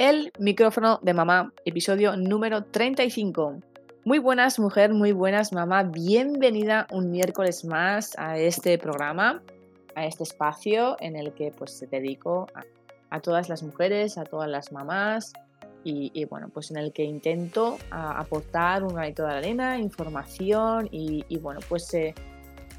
El micrófono de mamá, episodio número 35. Muy buenas mujer, muy buenas mamá, bienvenida un miércoles más a este programa, a este espacio en el que pues te dedico a, todas las mujeres, a todas las mamás y, bueno, pues en el que intento aportar un granito de arena, información y, bueno, pues eh,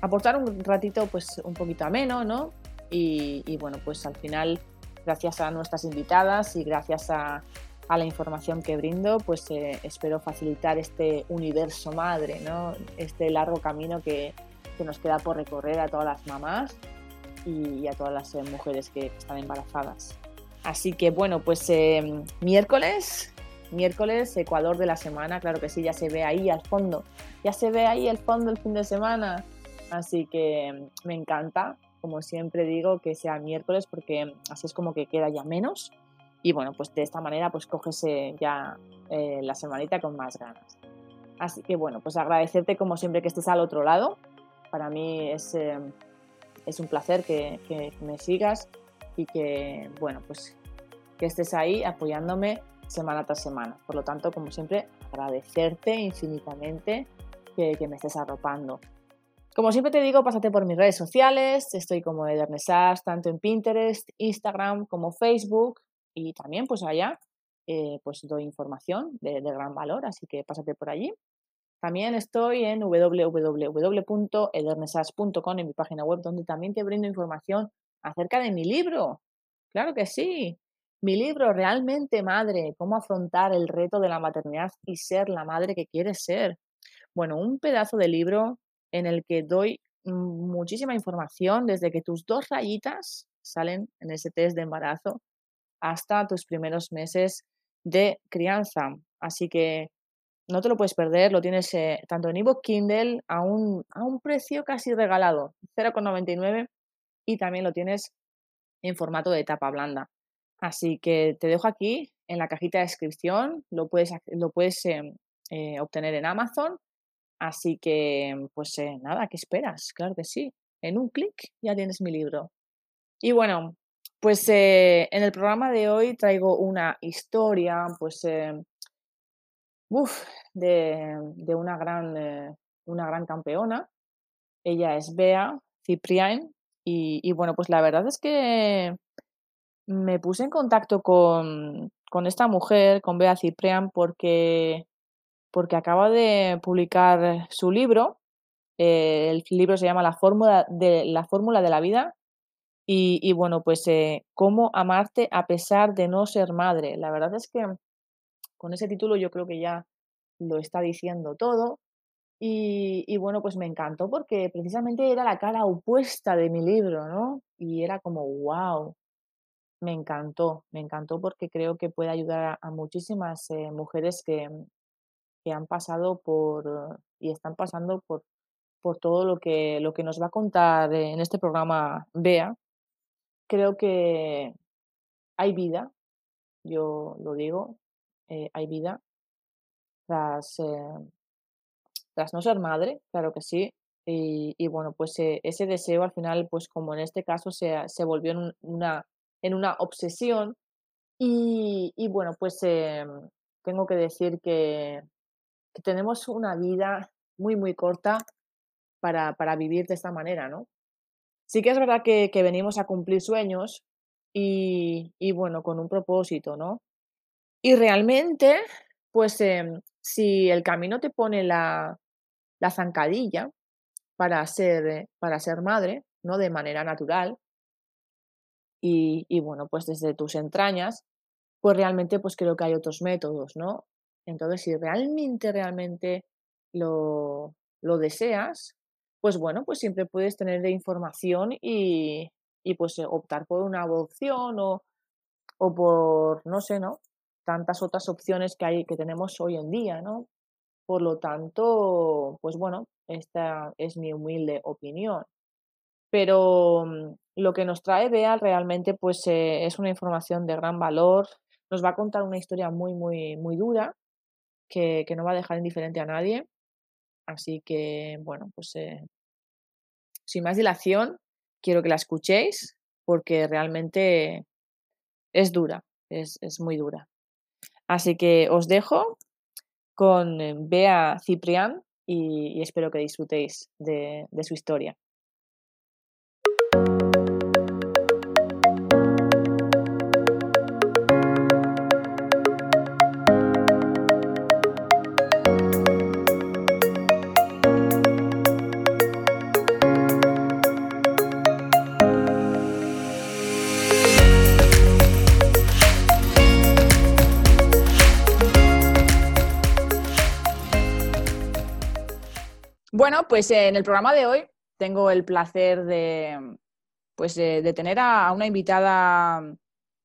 aportar un ratito pues un poquito ameno, ¿no? Y, y bueno, pues al final gracias a nuestras invitadas y gracias a, la información que brindo, pues eh, espero facilitar este universo madre, ¿no? este largo camino que, nos queda por recorrer a todas las mamás y, a todas las eh, mujeres que están embarazadas. Así que bueno, pues eh, miércoles, miércoles, Ecuador de la semana, claro que sí, ya se ve ahí al fondo, ya se ve ahí el fondo el fin de semana, así que me encanta, como siempre digo, que sea miércoles porque así es como que queda ya menos. Y bueno, pues de esta manera pues coges ya eh, la semanita con más ganas. Así que bueno, pues agradecerte como siempre que estés al otro lado. Para mí es, eh, es un placer que, que, me sigas y que, bueno, pues que estés ahí apoyándome semana tras semana. Por lo tanto, como siempre, agradecerte infinitamente que, que me estés arropando. Como siempre te digo, pásate por mis redes sociales, estoy como Edernesas, tanto en Pinterest, Instagram como Facebook y también pues allá eh, pues doy información de, gran valor, así que pásate por allí. También estoy en www.edernesas.com en mi página web donde también te brindo información acerca de mi libro. Claro que sí, mi libro Realmente Madre, cómo afrontar el reto de la maternidad y ser la madre que quieres ser. Bueno, un pedazo de libro en el que doy muchísima información desde que tus dos rayitas salen en ese test de embarazo hasta tus primeros meses de crianza. Así que no te lo puedes perder, lo tienes eh, tanto en ebook Kindle a un, a un precio casi regalado, 0,99 y también lo tienes en formato de tapa blanda. Así que te dejo aquí en la cajita de descripción, lo puedes, lo puedes em, eh, obtener en Amazon Así que, pues eh, nada, ¿qué esperas? Claro que sí. En un clic ya tienes mi libro. Y bueno, pues eh, en el programa de hoy traigo una historia, pues, eh, de, una gran, una gran campeona. Ella es Bea Ciprián. Y, y, bueno, pues la verdad es que me puse en contacto con, con esta mujer, con Bea Ciprián, porque porque acaba de publicar su libro. Eh, el libro se llama La fórmula de la, fórmula de la vida. Y, bueno, pues eh, cómo amarte a pesar de no ser madre. La verdad es que con ese título yo creo que ya lo está diciendo todo. Y, bueno, pues me encantó porque precisamente era la cara opuesta de mi libro, ¿no? Y era como, wow, me encantó, me encantó porque creo que puede ayudar a, muchísimas eh, mujeres que, que han pasado por y están pasando por, por todo lo que, lo que nos va a contar en este programa Bea. Creo que hay vida, yo lo digo, eh, hay vida tras, eh, tras no ser madre, claro que sí. Y, bueno, pues eh, ese deseo al final, pues como en este caso, se, se volvió en una, en una obsesión. Y, y bueno, pues tengo que decir que, que tenemos una vida muy, muy corta para, para vivir de esta manera, ¿no? Sí que es verdad que, venimos a cumplir sueños y, y, bueno, con un propósito, ¿no? Y realmente, pues em, si el camino te pone la, la zancadilla para ser, para ser madre, ¿no? De manera natural, y, y, bueno, pues desde tus entrañas, pues realmente pues creo que hay otros métodos, ¿no? Entonces, si realmente, realmente lo, lo deseas, pues bueno, pues siempre puedes tener de información y, y pues eh, optar por una adopción o, o por, no sé, ¿no? Tantas otras opciones que hay, que tenemos hoy en día, ¿no? Por lo tanto, pues bueno, esta es mi humilde opinión. Pero mm, lo que nos trae Bea realmente pues eh, es una información de gran valor. Nos va a contar una historia muy, muy, muy dura, que, no va a dejar indiferente a nadie. Así que, bueno, pues eh, sin más dilación, quiero que la escuchéis porque realmente es dura, es, muy dura. Así que os dejo con eh, Bea Ciprián y, espero que disfrutéis de su historia. Bueno, pues en el programa de hoy tengo el placer de, pues, de, tener a, una invitada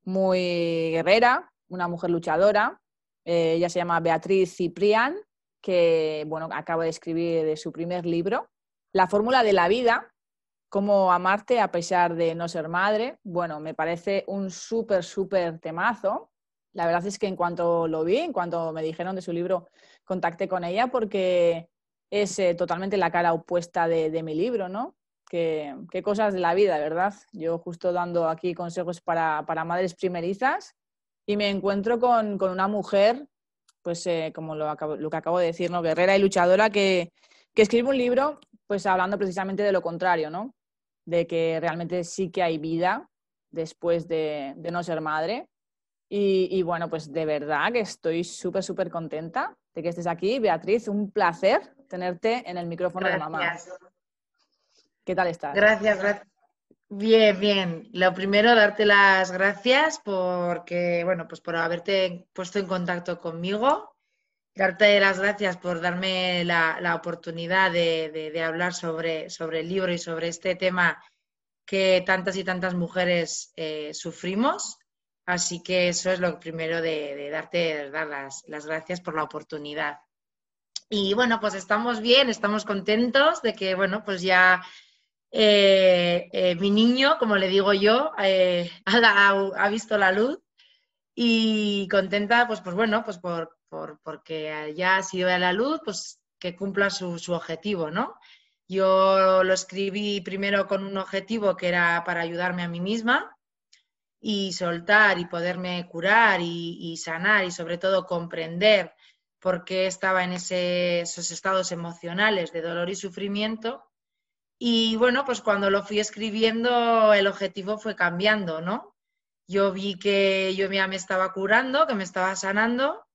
muy guerrera, una mujer luchadora. Eh, ella se llama Beatriz Ciprián, que bueno, acaba de escribir su primer libro, La fórmula de la vida, cómo amarte a pesar de no ser madre. Bueno, me parece un súper, súper temazo. La verdad es que en cuanto lo vi, en cuanto me dijeron de su libro, contacté con ella porque es eh, totalmente la cara opuesta de, mi libro, ¿no? Qué, cosas de la vida, ¿verdad? Yo justo dando aquí consejos para, madres primerizas y me encuentro con, una mujer, pues eh, como lo, lo, que acabo de decir, ¿no? Guerrera y luchadora que, escribe un libro, pues hablando precisamente de lo contrario, ¿no? De que realmente sí que hay vida después de, no ser madre. Y, y, bueno, pues de verdad que estoy súper, súper contenta de que estés aquí. Beatriz, un placer tenerte en el micrófono de mamá. ¿Qué tal estás? Gracias, gracias. Bien, bien. Lo primero, darte las gracias porque, bueno, pues por haberte puesto en contacto conmigo. Darte las gracias por darme la, oportunidad de, hablar sobre, sobre el libro y sobre este tema que tantas y tantas mujeres eh, sufrimos. Así que eso es lo primero de, darte dar las, las gracias por la oportunidad. Y bueno, pues estamos bien, estamos contentos de que, bueno, pues ya eh, eh, mi niño, como le digo yo, eh, ha, visto la luz y contenta, pues, pues bueno, pues por, porque ya ha sido a la luz, pues que cumpla su, objetivo, ¿no? Yo lo escribí primero con un objetivo que era para ayudarme a mí misma y soltar y poderme curar y, sanar y sobre todo comprender por qué estaba en esos estados emocionales de dolor y sufrimiento. Y bueno, pues cuando lo fui escribiendo, el objetivo fue cambiando, ¿no? Yo vi que yo ya me estaba curando, que me estaba sanando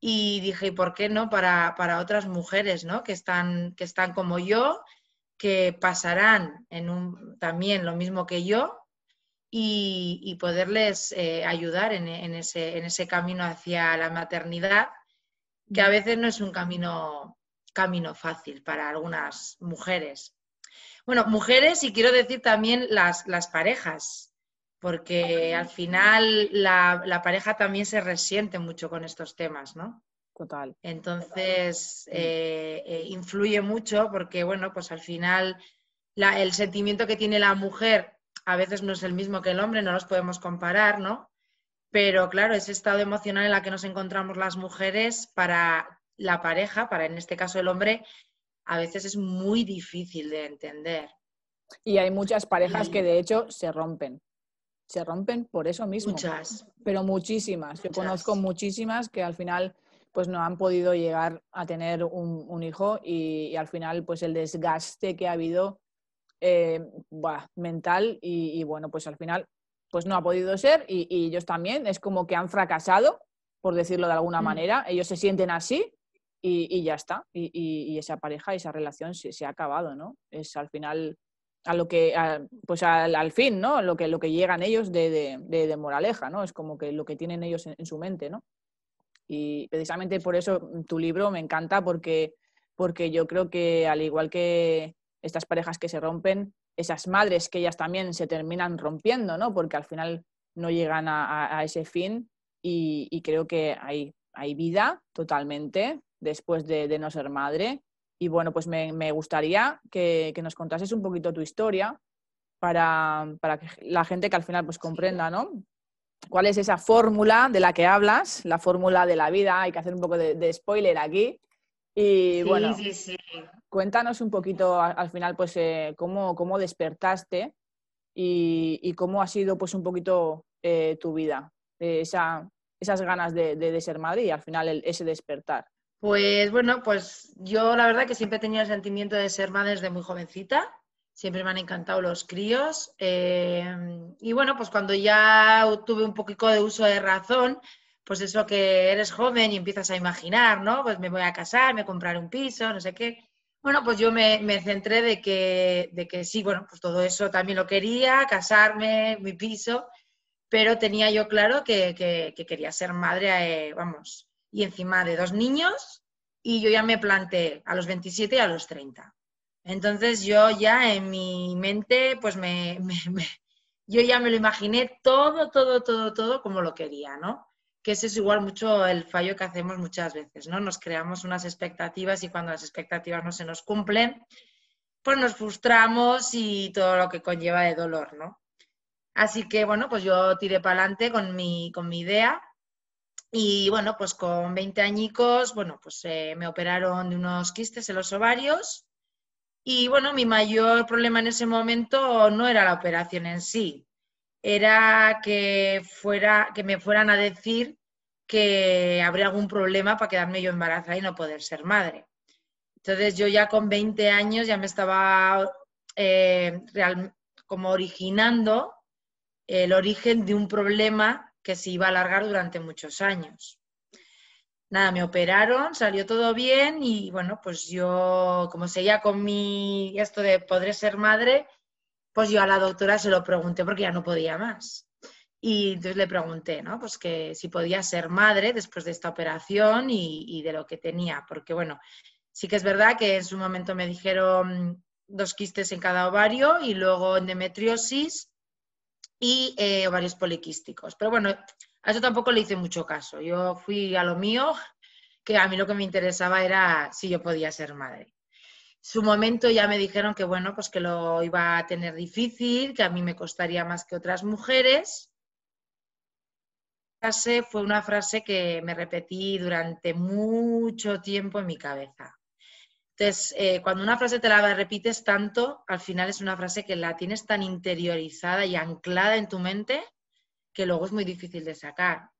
y dije, ¿y por qué no para, otras mujeres, ¿no? Que están, que están como yo, que pasarán en un, también lo mismo que yo y, poderles eh, ayudar en, ese, en ese camino hacia la maternidad que a veces no es un camino, camino fácil para algunas mujeres. Bueno, mujeres y quiero decir también las, las parejas, porque al final la, pareja también se resiente mucho con estos temas, ¿no? Total. Entonces, eh, eh, influye mucho porque, bueno, pues al final el sentimiento que tiene la mujer a veces no es el mismo que el hombre, no los podemos comparar, ¿no? Pero claro, ese estado emocional en la que nos encontramos las mujeres para la pareja, para en este caso el hombre, a veces es muy difícil de entender. Y hay muchas parejas que de hecho se rompen. Se rompen por eso mismo. Muchas. Pero muchísimas. Yo conozco muchísimas que al final pues no han podido llegar a tener un, hijo y, al final pues el desgaste que ha habido eh, mental y, bueno pues al final pues no ha podido ser y, ellos también es como que han fracasado, por decirlo de alguna mm. manera, ellos se sienten así y, ya está, y, esa pareja, esa relación se, ha acabado, ¿no? Es al final a lo que, pues al, fin, ¿no? Lo que, lo que llegan ellos de, moraleja, ¿no? Es como que lo que tienen ellos en, su mente, ¿no? Y precisamente por eso tu libro me encanta porque, porque yo creo que al igual que estas parejas que se rompen, esas madres que ellas también se terminan rompiendo, ¿no? Porque al final no llegan a, ese fin y, creo que hay, hay vida totalmente después de, no ser madre. Y bueno, pues me, gustaría que, nos contases un poquito tu historia para, que la gente que al final pues comprenda, ¿no? ¿Cuál es esa fórmula de la que hablas? La fórmula de la vida. Hay que hacer un poco de, spoiler aquí. Y bueno, sí, sí cuéntanos un poquito al, final, pues, eh, cómo, despertaste y, cómo ha sido, pues, un poquito eh, tu vida eh, esa, esas ganas de, ser madre y al final ese despertar? Pues bueno, pues yo la verdad que siempre he tenido el sentimiento de ser madre desde muy jovencita. Siempre me han encantado los críos. Eh, y bueno, pues cuando ya tuve un poquito de uso de razón, pues eso que eres joven y empiezas a imaginar, ¿no? Pues me voy a casar, me compraré un piso, no sé qué. Bueno, pues yo me, centré de que, de que sí, bueno, pues todo eso también lo quería, casarme, mi piso, pero tenía yo claro que, quería ser madre, eh, vamos, y encima de dos niños, y yo ya me planté a los 27 y a los 30. Entonces yo ya en mi mente, pues me, yo ya me lo imaginé todo, todo, todo, todo como lo quería, ¿no? Que ese es igual mucho el fallo que hacemos muchas veces, ¿no? Nos creamos unas expectativas y cuando las expectativas no se nos cumplen, pues nos frustramos y todo lo que conlleva de dolor, ¿no? Así que, bueno, pues yo tiré para adelante con mi, con mi idea y, bueno, pues con 20 añicos, bueno, pues eh, me operaron de unos quistes en los ovarios y, bueno, mi mayor problema en ese momento no era la operación en sí, era que, fuera, que me fueran a decir que habría algún problema para quedarme yo embarazada y no poder ser madre. Entonces yo ya con 20 años ya me estaba eh, como originando el origen de un problema que se iba a alargar durante muchos años. Nada, me operaron, salió todo bien y bueno, pues yo como seguía con mi esto de poder ser madre, pues yo a la doctora se lo pregunté porque ya no podía más. Y entonces le pregunté, ¿no? Pues que si podía ser madre después de esta operación y, de lo que tenía. Porque, bueno, sí que es verdad que en su momento me dijeron dos quistes en cada ovario y luego endometriosis y eh, ovarios poliquísticos. Pero bueno, a eso tampoco le hice mucho caso. Yo fui a lo mío, que a mí lo que me interesaba era si yo podía ser madre su momento ya me dijeron que bueno, pues que lo iba a tener difícil, que a mí me costaría más que otras mujeres. Fue una frase que me repetí durante mucho tiempo en mi cabeza. Entonces, eh, cuando una frase te la repites tanto, al final es una frase que la tienes tan interiorizada y anclada en tu mente que luego es muy difícil de sacar.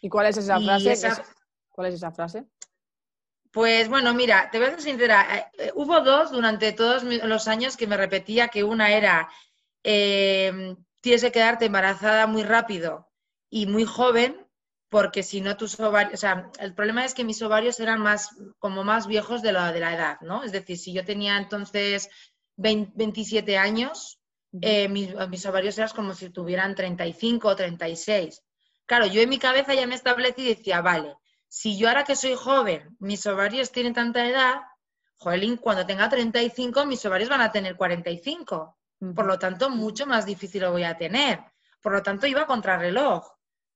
¿Y cuál es esa frase? ¿Cuál es esa frase? Pues bueno, mira, te voy a ser sincera, eh, eh, hubo dos durante todos los años que me repetía que una era eh, tienes que quedarte embarazada muy rápido y muy joven, porque si no tus ovarios, o sea, el problema es que mis ovarios eran más, como más viejos de la, de la edad, ¿no? Es decir, si yo tenía entonces 27 años, mis, mis, ovarios eran como si tuvieran 35 o 36. Claro, yo en mi cabeza ya me establecí y decía, vale, si yo ahora que soy joven, mis ovarios tienen tanta edad, Joelín, cuando tenga 35, mis ovarios van a tener 45. Por lo tanto, mucho más difícil lo voy a tener. Por lo tanto, iba contra reloj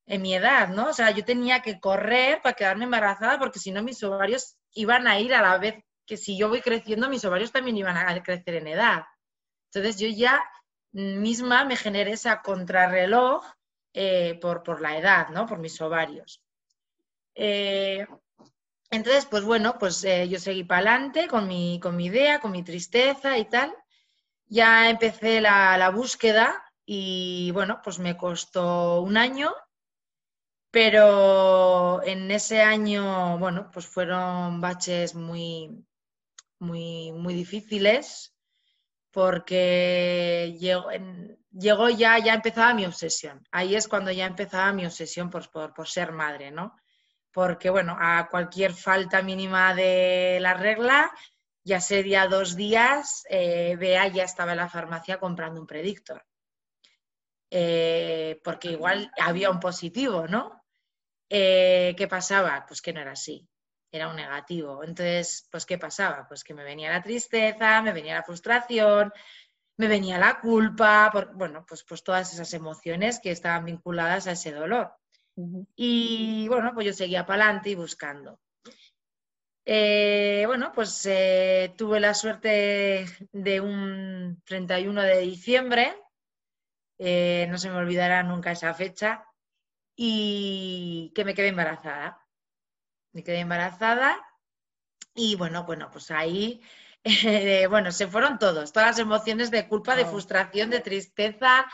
en mi edad, ¿no? O sea, yo tenía que correr para quedarme embarazada porque si no mis ovarios iban a ir a la vez que si yo voy creciendo, mis ovarios también iban a crecer en edad. Entonces yo ya misma me generé esa contrarreloj eh, por, por la edad, ¿no? Por mis ovarios. Eh, entonces, pues bueno, pues eh, yo seguí para adelante con mi, con mi idea, con mi tristeza y tal. Ya empecé la, búsqueda y bueno, pues me costó un año, pero en ese año, bueno, pues fueron baches muy, muy, muy difíciles porque llegó, llegó, ya, ya empezaba mi obsesión. Ahí es cuando ya empezaba mi obsesión por, por ser madre, ¿no? Porque bueno, a cualquier falta mínima de la regla, ya sería dos días, eh, Bea ya estaba en la farmacia comprando un predictor. Eh, porque igual había un positivo, ¿no? Eh, ¿Qué pasaba? Pues que no era así, era un negativo. Entonces, pues ¿qué pasaba? Pues que me venía la tristeza, me venía la frustración, me venía la culpa, bueno, pues, pues todas esas emociones que estaban vinculadas a ese dolor. Y bueno, pues yo seguía para adelante y buscando. Eh, bueno, pues eh, tuve la suerte de un 31 de diciembre, eh, no se me olvidará nunca esa fecha, y que me quedé embarazada. Me quedé embarazada y bueno, bueno, pues ahí, bueno, se fueron todos, todas las emociones de culpa, de frustración, de tristeza,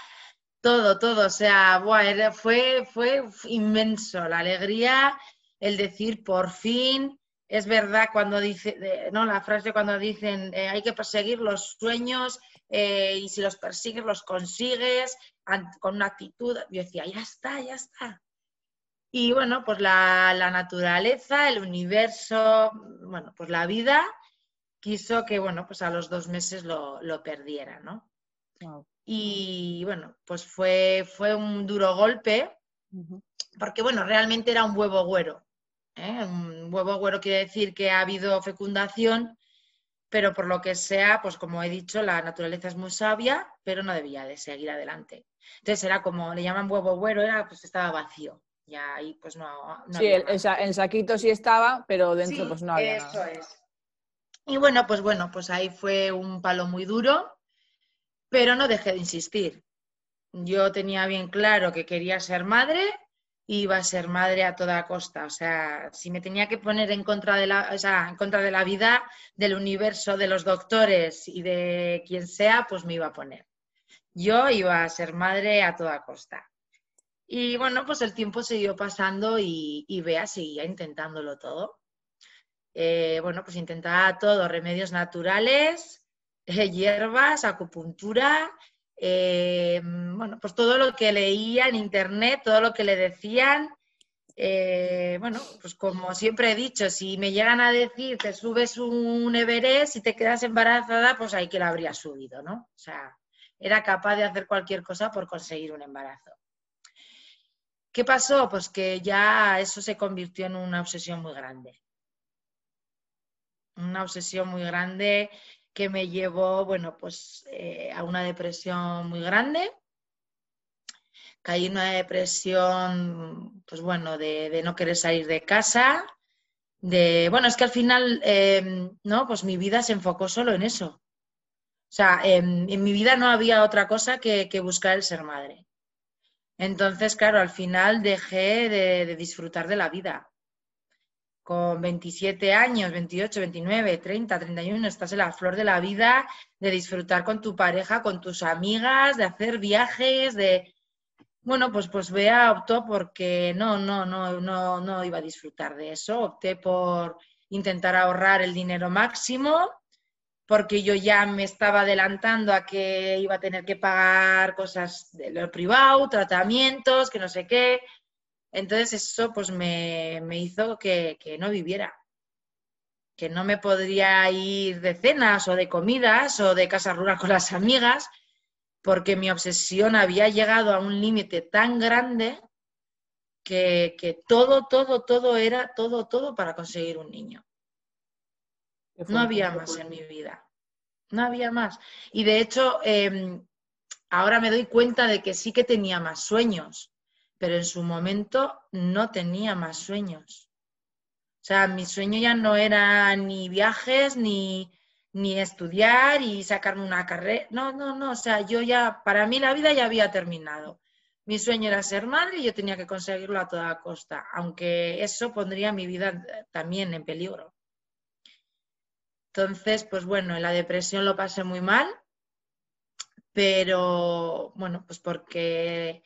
Todo, todo, o sea, fue, fue inmenso la alegría, el decir por fin, es verdad cuando dice, no, la frase cuando dicen eh, hay que perseguir los sueños eh, y si los persigues los consigues con una actitud, yo decía, ya está, ya está. Y bueno, pues la, naturaleza, el universo, bueno, pues la vida quiso que, bueno, pues a los dos meses lo, perdiera, ¿no? Y bueno, pues fue, fue un duro golpe, porque bueno, realmente era un huevo güero. ¿eh? Un huevo güero quiere decir que ha habido fecundación, pero por lo que sea, pues como he dicho, la naturaleza es muy sabia, pero no debía de seguir adelante. Entonces era como, le llaman huevo güero, era pues estaba vacío. Ya ahí pues no. sí, el, saquito sí estaba, pero dentro pues no había. Eso es. Y bueno, pues bueno, pues ahí fue un palo muy duro pero no dejé de insistir. Yo tenía bien claro que quería ser madre y iba a ser madre a toda costa. O sea, si me tenía que poner en contra de la, en contra de la vida, del universo, de los doctores y de quien sea, pues me iba a poner. Yo iba a ser madre a toda costa. Y bueno, pues el tiempo siguió pasando y, y Bea seguía intentándolo todo. Eh, bueno, pues intentaba todo, remedios naturales, hierbas, acupuntura, eh, bueno, pues todo lo que leía en internet, todo lo que le decían. Eh, bueno, pues como siempre he dicho, si me llegan a decir que subes un Everest y te quedas embarazada, pues ahí que la habría subido, ¿no? O sea, era capaz de hacer cualquier cosa por conseguir un embarazo. ¿Qué pasó? Pues que ya eso se convirtió en una obsesión muy grande. Una obsesión muy grande que me llevó, bueno, pues eh, a una depresión muy grande. Caí en una depresión, pues bueno, de, no querer salir de casa, de, bueno, es que al final, em, ¿no? Pues mi vida se enfocó solo en eso. O sea, en, mi vida no había otra cosa que, buscar el ser madre. Entonces, claro, al final dejé de disfrutar de la vida con 27 años, 28, 29, 30, 31, estás en la flor de la vida, de disfrutar con tu pareja, con tus amigas, de hacer viajes, de... Bueno, pues, pues Bea optó porque no, no, no, no, no iba a disfrutar de eso. Opté por intentar ahorrar el dinero máximo, porque yo ya me estaba adelantando a que iba a tener que pagar cosas de lo privado, tratamientos, que no sé qué. Entonces eso pues me, hizo que, no viviera, que no me podría ir de cenas o de comidas o de casa rural con las amigas, porque mi obsesión había llegado a un límite tan grande que, todo, todo, todo era todo, todo para conseguir un niño. No había más en mi vida, no había más. Y de hecho, em, ahora me doy cuenta de que sí que tenía más sueños pero en su momento no tenía más sueños. O sea, mi sueño ya no era ni viajes, ni, ni estudiar y sacarme una carrera. No, no, no. O sea, yo ya, para mí la vida ya había terminado. Mi sueño era ser madre y yo tenía que conseguirlo a toda costa, aunque eso pondría mi vida también en peligro. Entonces, pues bueno, en la depresión lo pasé muy mal, pero bueno, pues porque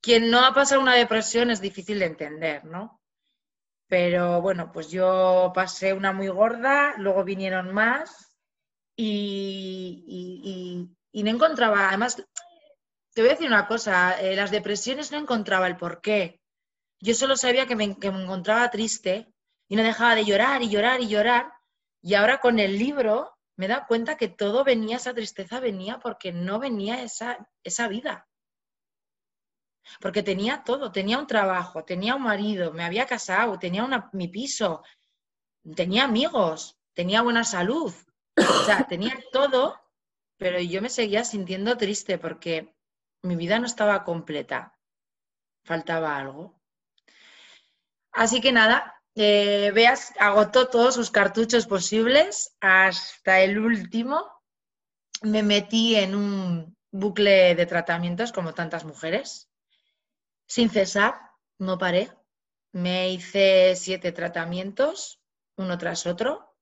quien no ha pasado una depresión es difícil de entender, ¿no? Pero bueno, pues yo pasé una muy gorda, luego vinieron más y, no encontraba, además, te voy a decir una cosa, eh, las depresiones no encontraba el por qué. Yo solo sabía que me, que me encontraba triste y no dejaba de llorar y llorar y llorar. Y ahora con el libro me he dado cuenta que todo venía, esa tristeza venía porque no venía esa, esa vida porque tenía todo, tenía un trabajo, tenía un marido, me había casado, tenía mi piso, tenía amigos, tenía buena salud, o sea, tenía todo, pero yo me seguía sintiendo triste porque mi vida no estaba completa, faltaba algo. Así que nada, eh, Veas agotó todos sus cartuchos posibles hasta el último. Me metí en un bucle de tratamientos como tantas mujeres sin cesar, no paré. Me hice siete tratamientos, uno tras otro.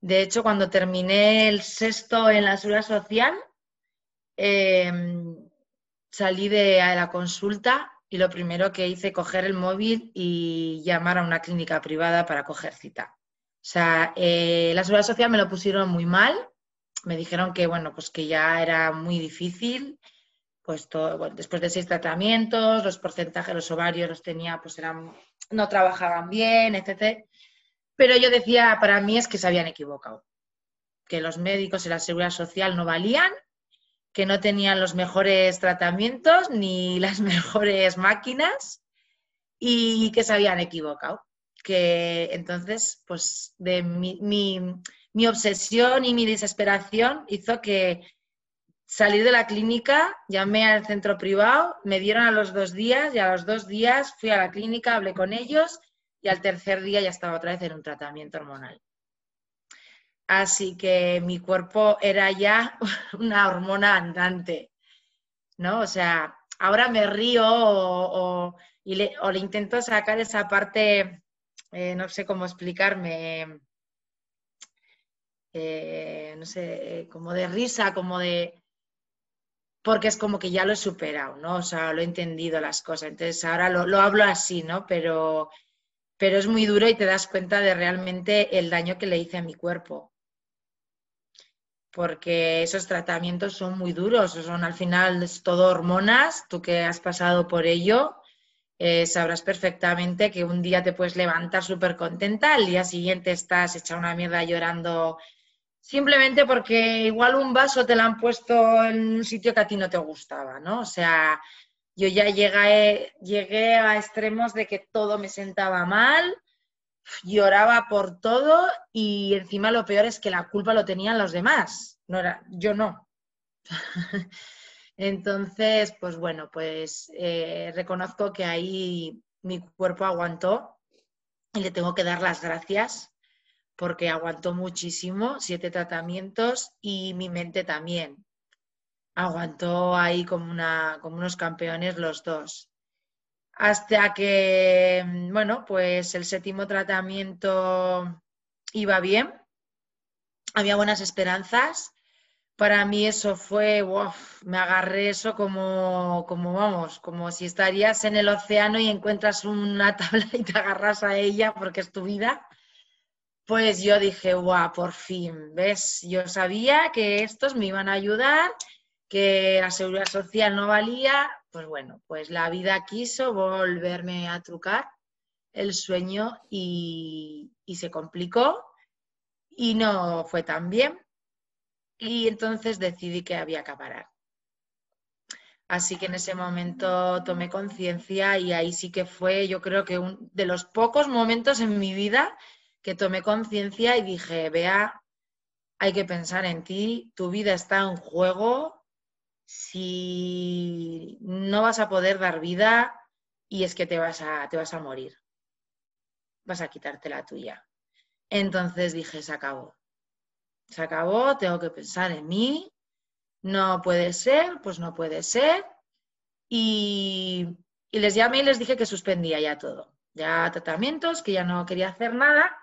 De hecho, cuando terminé el sexto en la seguridad social, em, salí de la consulta y lo primero que hice coger el móvil y llamar a una clínica privada para coger cita. O sea, eh, la seguridad social me lo pusieron muy mal, me dijeron que bueno, pues que ya era muy difícil, pues todo, después de seis tratamientos, los porcentajes, los ovarios los tenía, pues eran, no trabajaban bien, etc. Pero yo decía, para mí es que se habían equivocado, que los médicos y la seguridad social no valían que no tenían los mejores tratamientos ni las mejores máquinas y que se habían equivocado. Que entonces, pues, de mi, mi, obsesión y mi desesperación hizo que salir de la clínica, llamé al centro privado, me dieron a los dos días y a los dos días fui a la clínica, hablé con ellos y al tercer día ya estaba otra vez en un tratamiento hormonal. Así que mi cuerpo era ya una hormona andante, ¿no? O sea, ahora me río o, le, intento sacar esa parte, eh, no sé cómo explicarme, eh, no sé, como de risa, como de... Porque es como que ya lo he superado, ¿no? O sea, lo he entendido las cosas. Entonces ahora lo, lo hablo así, ¿no? Pero, pero es muy duro y te das cuenta de realmente el daño que le hice a mi cuerpo porque esos tratamientos son muy duros, son al final es todo hormonas, tú que has pasado por ello, eh, sabrás perfectamente que un día te puedes levantar súper contenta, al día siguiente estás hecha una mierda llorando simplemente porque igual un vaso te lo han puesto en un sitio que a ti no te gustaba, ¿no? O sea, yo ya llegué, llegué a extremos de que todo me sentaba mal, lloraba por todo y encima lo peor es que la culpa lo tenían los demás, no era, yo no. Entonces, pues bueno, pues eh, reconozco que ahí mi cuerpo aguantó y le tengo que dar las gracias porque aguantó muchísimo, siete tratamientos y mi mente también. Aguantó ahí como, una, como unos campeones los dos hasta que, mm, bueno, pues el séptimo tratamiento iba bien, había buenas esperanzas. Para mí eso fue, me agarré eso como, como, vamos, como si estarías en el océano y encuentras una tabla y te agarras a ella porque es tu vida. Pues yo dije, guau, por fin, ¿ves? Yo sabía que estos me iban a ayudar, que la seguridad social no valía, pues bueno, pues la vida quiso volverme a trucar el sueño y, se complicó y no fue tan bien. Y entonces decidí que había que parar. Así que en ese momento tomé conciencia y ahí sí que fue, yo creo que un de los pocos momentos en mi vida que tomé conciencia y dije, vea, hay que pensar en ti, tu vida está en juego, si no vas a poder dar vida y es que te vas a, te vas a morir. Vas a quitarte la tuya. Entonces dije, se acabó. Se acabó, tengo que pensar en mí. No puede ser, pues no puede ser. Y, y les llamé y les dije que suspendía ya todo. Ya tratamientos, que ya no quería hacer nada.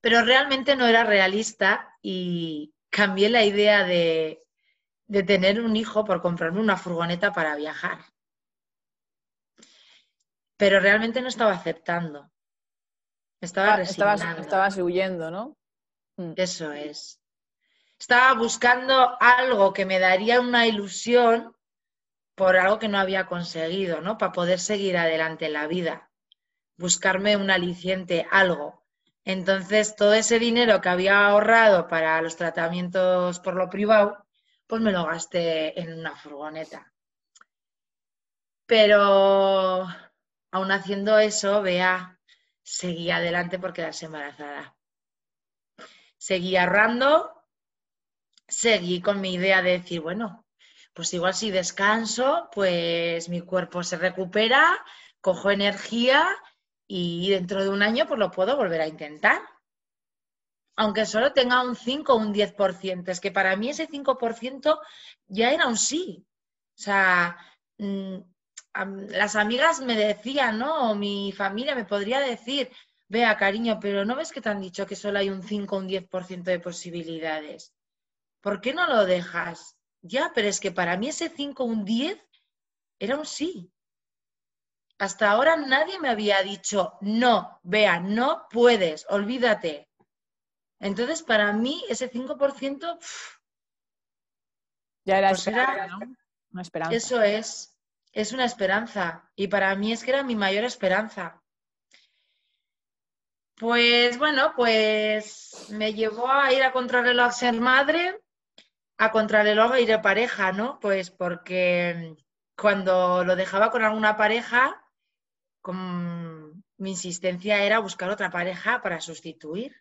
Pero realmente no era realista y cambié la idea de de tener un hijo por comprarme una furgoneta para viajar. Pero realmente no estaba aceptando. Estaba ah, estabas, estabas, huyendo, ¿no? Mm. Eso es. Estaba buscando algo que me daría una ilusión por algo que no había conseguido, ¿no? Para poder seguir adelante en la vida. Buscarme un aliciente, algo. Entonces, todo ese dinero que había ahorrado para los tratamientos por lo privado, pues me lo gasté en una furgoneta. Pero aún haciendo eso, Bea seguía adelante por quedarse embarazada. Seguí ahorrando, seguí con mi idea de decir, bueno, pues igual si descanso, pues mi cuerpo se recupera, cojo energía y dentro de un año pues lo puedo volver a intentar aunque solo tenga un 5 o un 10%. Es que para mí ese 5% ya era un sí. O sea, mm, las amigas me decían, ¿no? O mi familia me podría decir, vea, cariño, pero ¿no ves que te han dicho que solo hay un 5 o un 10% de posibilidades? ¿Por qué no lo dejas? Ya, pero es que para mí ese 5, un 10 era un sí. Hasta ahora nadie me había dicho, no, vea, no puedes, olvídate. Entonces, para mí, ese 5%, ya era, pues era una esperanza. Eso es, es una esperanza. Y para mí es que era mi mayor esperanza. Pues bueno, pues me llevó a ir a contrarreloj a ser madre, a contrarreloj a ir de pareja, ¿no? Pues porque cuando lo dejaba con alguna pareja, con... mi insistencia era buscar otra pareja para sustituir.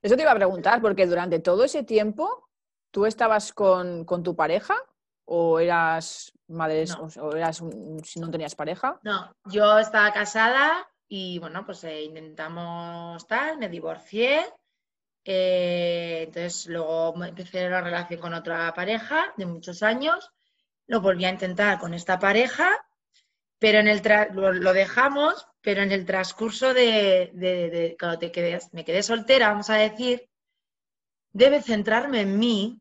Eso te iba a preguntar, porque durante todo ese tiempo, ¿tú estabas con, tu pareja o eras madre, o eras si no tenías pareja? No, yo estaba casada y bueno, pues eh, intentamos tal, me divorcié. Eh, entonces luego empecé la relación con otra pareja de muchos años. Lo volví a intentar con esta pareja, pero en el lo, dejamos, pero en el transcurso de, cuando te quedes, me quedé soltera, vamos a decir, debe centrarme en mí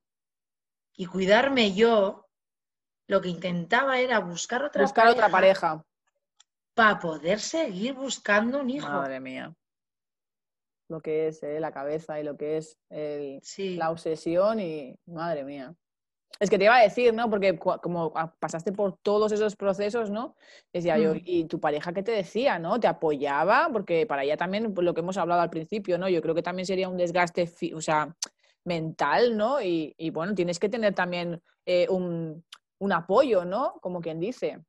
y cuidarme yo. Lo que intentaba era buscar otra buscar otra pareja para poder seguir buscando un hijo. Madre mía. Lo que es eh, la cabeza y lo que es la obsesión y madre mía. Es que te iba a decir, ¿no? Porque como pasaste por todos esos procesos, ¿no? Decía yo, mm. ¿y tu pareja qué te decía, ¿no? ¿Te apoyaba? Porque para ella también, lo que hemos hablado al principio, ¿no? Yo creo que también sería un desgaste, o sea, mental, ¿no? Y, bueno, tienes que tener también eh, un, un apoyo, ¿no? Como quien dice.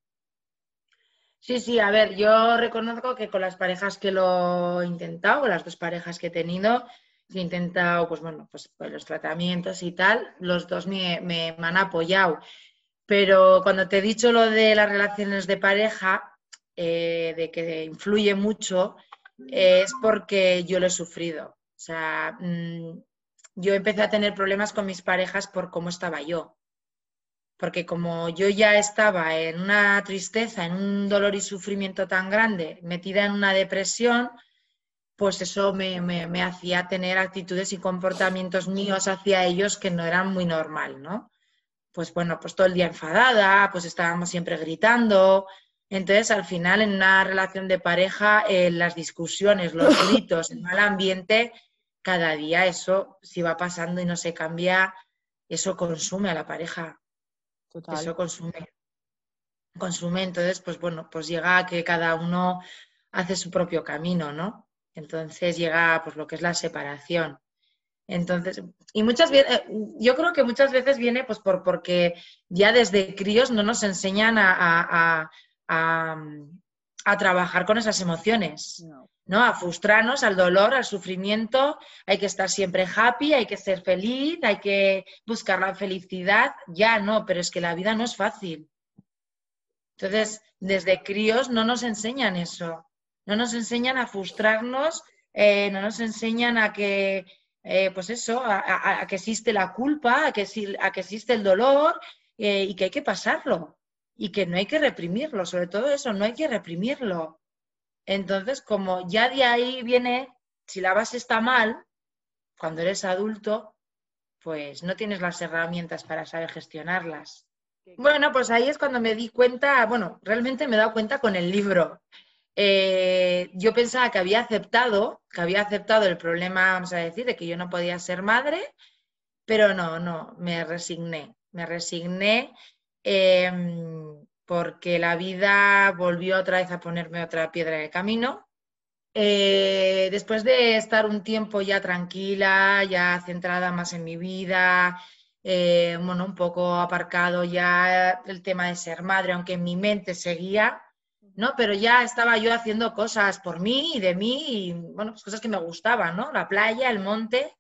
Sí, sí, a ver, yo reconozco que con las parejas que lo he intentado, con las dos parejas que he tenido, he intentado, pues bueno, pues, pues los tratamientos y tal, los dos me, han apoyado. Pero cuando te he dicho lo de las relaciones de pareja, eh, de que influye mucho, es porque yo lo he sufrido. O sea, mm, yo empecé a tener problemas con mis parejas por cómo estaba yo porque como yo ya estaba en una tristeza, en un dolor y sufrimiento tan grande, metida en una depresión, pues eso me, hacía tener actitudes y comportamientos míos hacia ellos que no eran muy normal, ¿no? Pues bueno, pues todo el día enfadada, pues estábamos siempre gritando. Entonces, al final, en una relación de pareja, eh, las discusiones, los gritos, el mal ambiente, cada día eso, si va pasando y no se cambia, eso consume a la pareja. Eso consume. Consume, entonces, pues bueno, pues llega a que cada uno hace su propio camino, ¿no? Entonces llega pues lo que es la separación. Entonces, y muchas veces, eh, yo creo que muchas veces viene pues por porque ya desde críos no nos enseñan a, a, trabajar con esas emociones. ¿no? A frustrarnos, al dolor, al sufrimiento. Hay que estar siempre happy, hay que ser feliz, hay que buscar la felicidad. Ya no, pero es que la vida no es fácil. Entonces, desde críos no nos enseñan eso. No nos enseñan a frustrarnos, eh, no nos enseñan a que, eh, pues eso, a, que existe la culpa, a que, a que existe el dolor eh, y que hay que pasarlo. Y que no hay que reprimirlo, sobre todo eso, no hay que reprimirlo entonces, como ya de ahí viene, si la base está mal, cuando eres adulto, pues no tienes las herramientas para saber gestionarlas. Bueno, pues ahí es cuando me di cuenta, bueno, realmente me he dado cuenta con el libro. Eh, yo pensaba que había aceptado, que había aceptado el problema, vamos a decir, de que yo no podía ser madre, pero no, no, me resigné, me resigné. Em, porque la vida volvió otra vez a ponerme otra piedra en el camino. Eh, después de estar un tiempo ya tranquila, ya centrada más en mi vida, eh, bueno, un poco aparcado ya el tema de ser madre, aunque en mi mente seguía, ¿no? Pero ya estaba yo haciendo cosas por mí y de mí, y bueno, pues cosas que me gustaban, ¿no? La playa, el monte.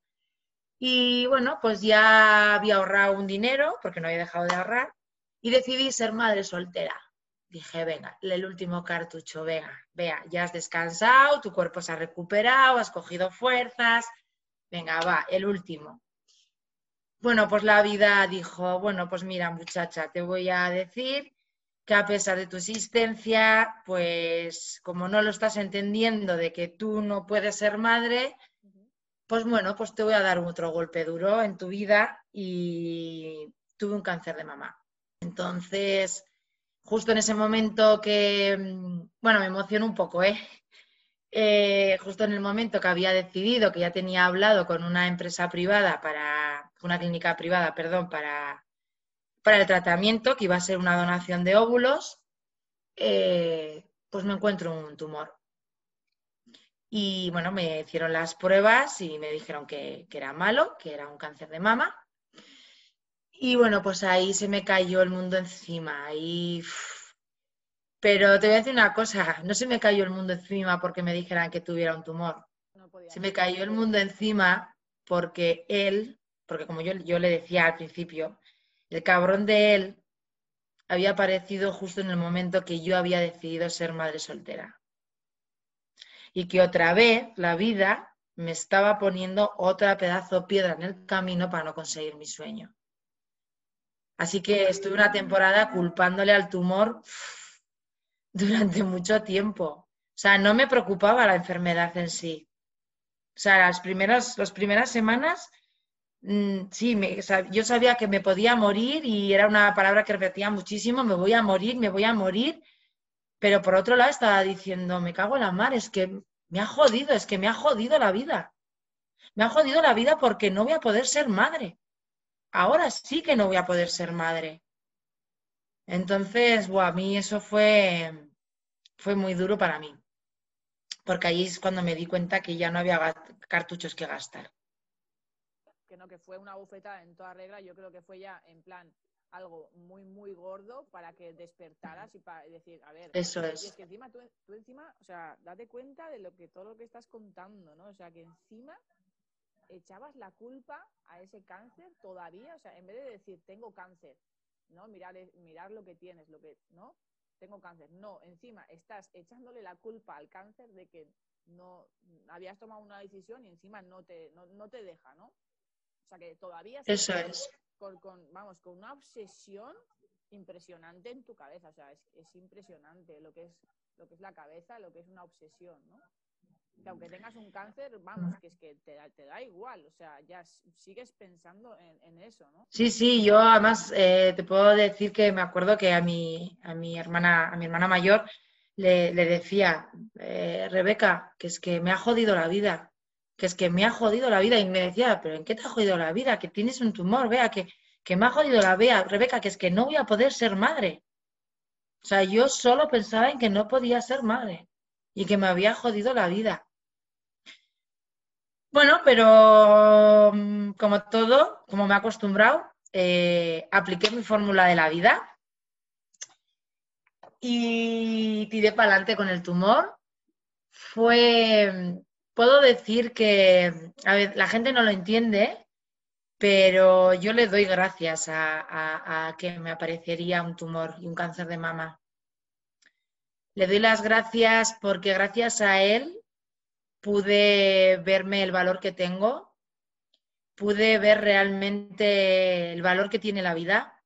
Y bueno, pues ya había ahorrado un dinero, porque no había dejado de ahorrar, y decidí ser madre soltera. Dije, venga, el último cartucho, venga, vea, ya has descansado, tu cuerpo se ha recuperado, has cogido fuerzas, venga, va, el último. Bueno, pues la vida dijo, bueno, pues mira, muchacha, te voy a decir que a pesar de tu existencia, pues como no lo estás entendiendo de que tú no puedes ser madre, pues bueno, pues te voy a dar otro golpe duro en tu vida y tuve un cáncer de mama. Entonces, justo en ese momento que, mm, bueno, me emocionó un poco, ¿eh? ¿eh? justo en el momento que había decidido, que ya tenía hablado con una empresa privada para, una clínica privada, perdón, para, para el tratamiento, que iba a ser una donación de óvulos, eh, pues me encuentro un tumor. Y bueno, me hicieron las pruebas y me dijeron que, que era malo, que era un cáncer de mama. Y bueno, pues ahí se me cayó el mundo encima. Y... Pero te voy a decir una cosa, no se me cayó el mundo encima porque me dijeran que tuviera un tumor. se me cayó el mundo encima porque él, porque como yo, yo le decía al principio, el cabrón de él había aparecido justo en el momento que yo había decidido ser madre soltera. Y que otra vez la vida me estaba poniendo otra pedazo de piedra en el camino para no conseguir mi sueño. Así que estuve una temporada culpándole al tumor durante mucho tiempo. O sea, no me preocupaba la enfermedad en sí. O sea, las primeras, las primeras semanas, mm, sí, yo sabía que me podía morir y era una palabra que repetía muchísimo, me voy a morir, me voy a morir. Pero por otro lado estaba diciendo, me cago en la mar, es que me ha jodido, es que me ha jodido la vida. Me ha jodido la vida porque no voy a poder ser madre ahora sí que no voy a poder ser madre. Entonces, a mí eso fue, fue muy duro para mí, porque ahí es cuando me di cuenta que ya no había cartuchos que gastar. Que no, que fue una bufeta en toda regla, yo creo que fue ya en plan algo muy, muy gordo para que despertaras y para decir, a ver, eso es. es que encima tú, tú, encima, o sea, date cuenta de lo que todo lo que estás contando, ¿no? O sea, que encima echabas la culpa a ese cáncer todavía, o sea, en vez de decir tengo cáncer, ¿no? Mirar, mirar lo que tienes, lo que, ¿no? Tengo cáncer. No, encima estás echándole la culpa al cáncer de que no habías tomado una decisión y encima no te, no, te deja, ¿no? O sea que todavía Eso es. Con, vamos, con una obsesión impresionante en tu cabeza. O sea, es, es impresionante lo que es, lo que es la cabeza, lo que es una obsesión, ¿no? que aunque tengas un cáncer, vamos, que es que te, da igual, o sea, ya sigues pensando en, eso, ¿no? Sí, sí, yo además eh, te puedo decir que me acuerdo que a mi, a mi, hermana, a mi hermana mayor le, decía, eh, Rebeca, que es que me ha jodido la vida, que es que me ha jodido la vida, y me decía, pero ¿en qué te ha jodido la vida? Que tienes un tumor, vea, que, que me ha jodido la vida, Rebeca, que es que no voy a poder ser madre. O sea, yo solo pensaba en que no podía ser madre y que me había jodido la vida. Bueno, pero mm, como todo, como me he acostumbrado, eh, apliqué mi fórmula de la vida y tiré para adelante con el tumor. Fue, puedo decir que, a ver, la gente no lo entiende, pero yo le doy gracias a, que me aparecería un tumor y un cáncer de mama. Le doy las gracias porque gracias a él pude verme el valor que tengo, pude ver realmente el valor que tiene la vida,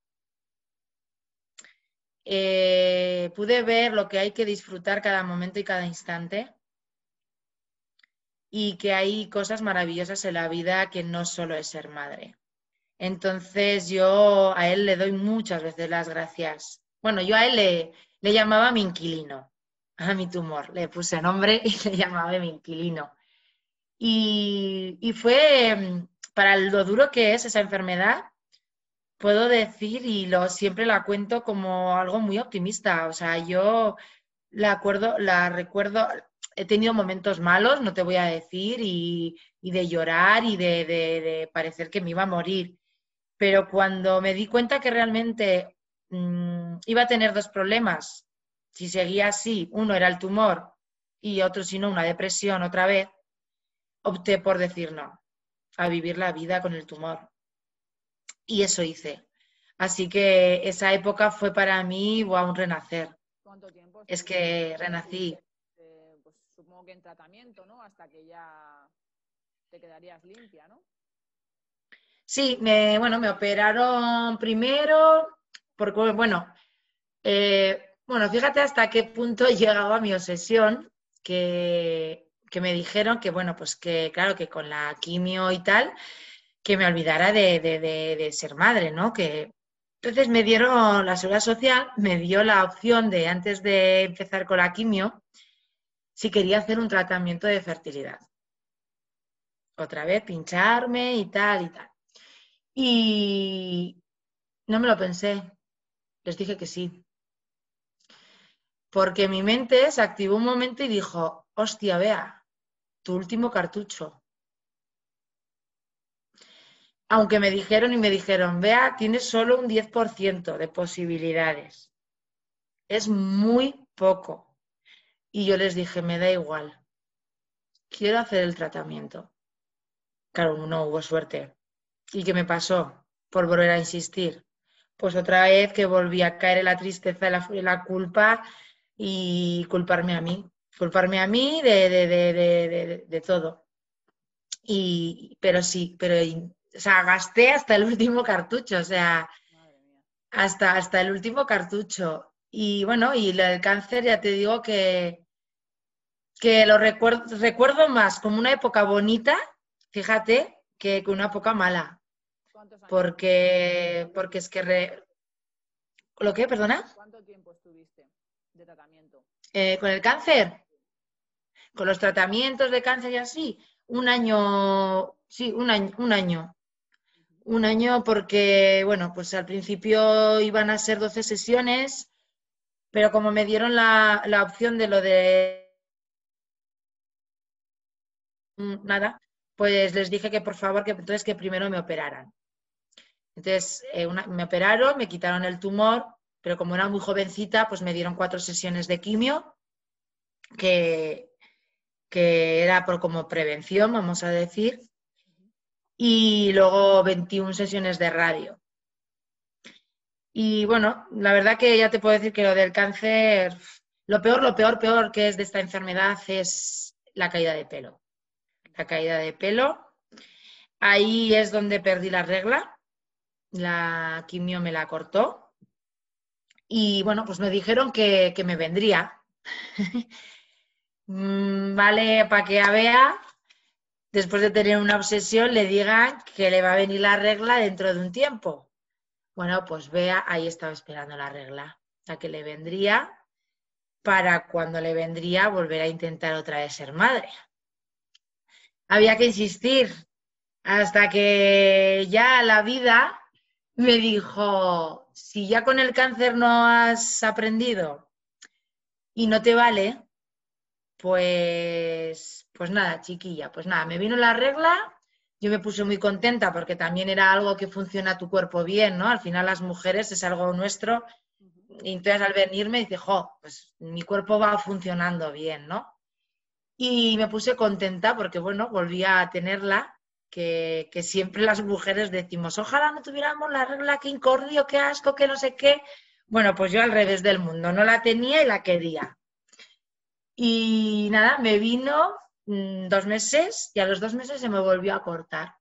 eh, pude ver lo que hay que disfrutar cada momento y cada instante y que hay cosas maravillosas en la vida que no solo es ser madre. Entonces yo a él le doy muchas veces las gracias. Bueno, yo a él le, le llamaba mi inquilino a mi tumor. Le puse nombre y le llamaba mi inquilino. Y, fue, mm, para lo duro que es esa enfermedad, puedo decir, y lo, siempre la cuento como algo muy optimista. O sea, yo la, acuerdo, la recuerdo, he tenido momentos malos, no te voy a decir, y, de llorar y de, de, parecer que me iba a morir. Pero cuando me di cuenta que realmente mm, iba a tener dos problemas, si seguía así, uno era el tumor y otro, si no, una depresión otra vez, opté por decir no, a vivir la vida con el tumor. Y eso hice. Así que esa época fue para mí un renacer. Es que renací. Que en tratamiento, ¿no? Hasta que ya te quedarías limpia, ¿no? Sí, me, bueno, me operaron primero, porque, bueno, eh, bueno, fíjate hasta qué punto llegaba mi obsesión, que, me dijeron que, bueno, pues que, claro, que con la quimio y tal, que me olvidara de, ser madre, ¿no? Que, Entonces me dieron, la Seguridad Social me dio la opción de, antes de empezar con la quimio, si quería hacer un tratamiento de fertilidad. Otra vez, pincharme y tal y tal. Y no me lo pensé, les dije que sí. Porque mi mente se activó un momento y dijo, hostia, vea, tu último cartucho. Aunque me dijeron y me dijeron, vea, tienes solo un 10% de posibilidades. Es muy poco. Y yo les dije, me da igual. Quiero hacer el tratamiento. Claro, no hubo suerte. ¿Y qué me pasó? Por volver a insistir. Pues otra vez que volví a caer en la tristeza, en la, culpa y culparme a mí. Culparme a mí de, de, todo. Y, pero sí, pero o sea, gasté hasta el último cartucho, o sea, hasta, hasta el último cartucho. Y bueno, y lo del cáncer ya te digo que, que lo recuerdo, recuerdo más como una época bonita, fíjate, que, una época mala. Porque, porque es que... ¿Lo qué? ¿Perdona? ¿Cuánto tiempo estuviste de tratamiento? Eh, ¿Con el cáncer? Con los tratamientos de cáncer y así. Un año, sí, un año, un año. Un año porque, bueno, pues al principio iban a ser 12 sesiones, pero como me dieron la, opción de lo de nada, pues les dije que por favor, que entonces que primero me operaran. Entonces eh, me operaron, me quitaron el tumor, pero como era muy jovencita, pues me dieron cuatro sesiones de quimio, que, que era por como prevención, vamos a decir y luego 21 sesiones de radio. Y bueno, la verdad que ya te puedo decir que lo del cáncer, lo peor, lo peor, peor que es de esta enfermedad es la caída de pelo. La caída de pelo. Ahí es donde perdí la regla. La quimio me la cortó. Y bueno, pues me dijeron que, que me vendría. Mm, vale, para que vea después de tener una obsesión, le digan que le va a venir la regla dentro de un tiempo. Bueno, pues vea, ahí estaba esperando la regla, la que le vendría para cuando le vendría volver a intentar otra vez ser madre. Había que insistir hasta que ya la vida me dijo, si ya con el cáncer no has aprendido y no te vale, pues, pues nada, chiquilla, pues nada, me vino la regla, yo me puse muy contenta porque también era algo que funciona tu cuerpo bien, ¿no? Al final las mujeres es algo nuestro y entonces al venirme dice, jo, pues mi cuerpo va funcionando bien, ¿no? Y me puse contenta porque, bueno, volví a tenerla, que, que siempre las mujeres decimos, ojalá no tuviéramos la regla, qué incordio, qué asco, qué no sé qué. Bueno, pues yo al revés del mundo, no la tenía y la quería. Y nada, me vino mm, dos meses y a los dos meses se me volvió a cortar.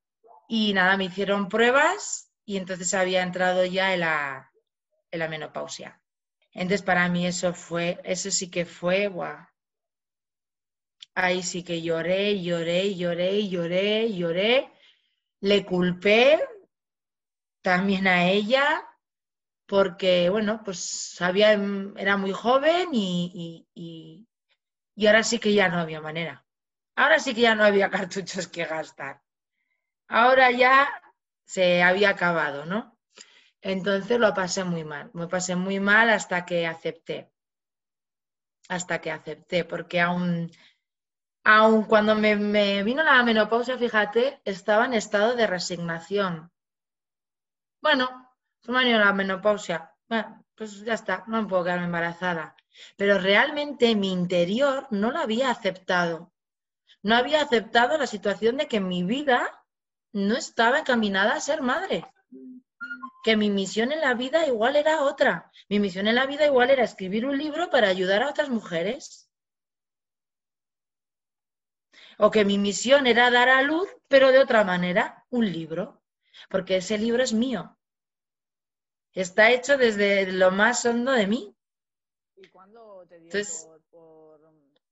Y nada, me hicieron pruebas y entonces había entrado ya en la, en la menopausia. Entonces para mí eso fue, eso sí que fue, guau. Ahí sí que lloré, lloré, lloré, lloré, lloré. Le culpé también a ella porque, bueno, pues era muy joven y, y ahora sí que ya no había manera. Ahora sí que ya no había cartuchos que gastar. Ahora ya se había acabado, ¿no? Entonces lo pasé muy mal. Me pasé muy mal hasta que acepté. Hasta que acepté, porque aún, aún cuando me, vino la menopausia, fíjate, estaba en estado de resignación. Bueno, se me la menopausia. Bueno, pues ya está, no me puedo quedar embarazada pero realmente mi interior no lo había aceptado. No había aceptado la situación de que mi vida no estaba encaminada a ser madre. Que mi misión en la vida igual era otra. Mi misión en la vida igual era escribir un libro para ayudar a otras mujeres. O que mi misión era dar a luz, pero de otra manera, un libro. Porque ese libro es mío. Está hecho desde lo más hondo de mí. ¿Y cuándo te dio por,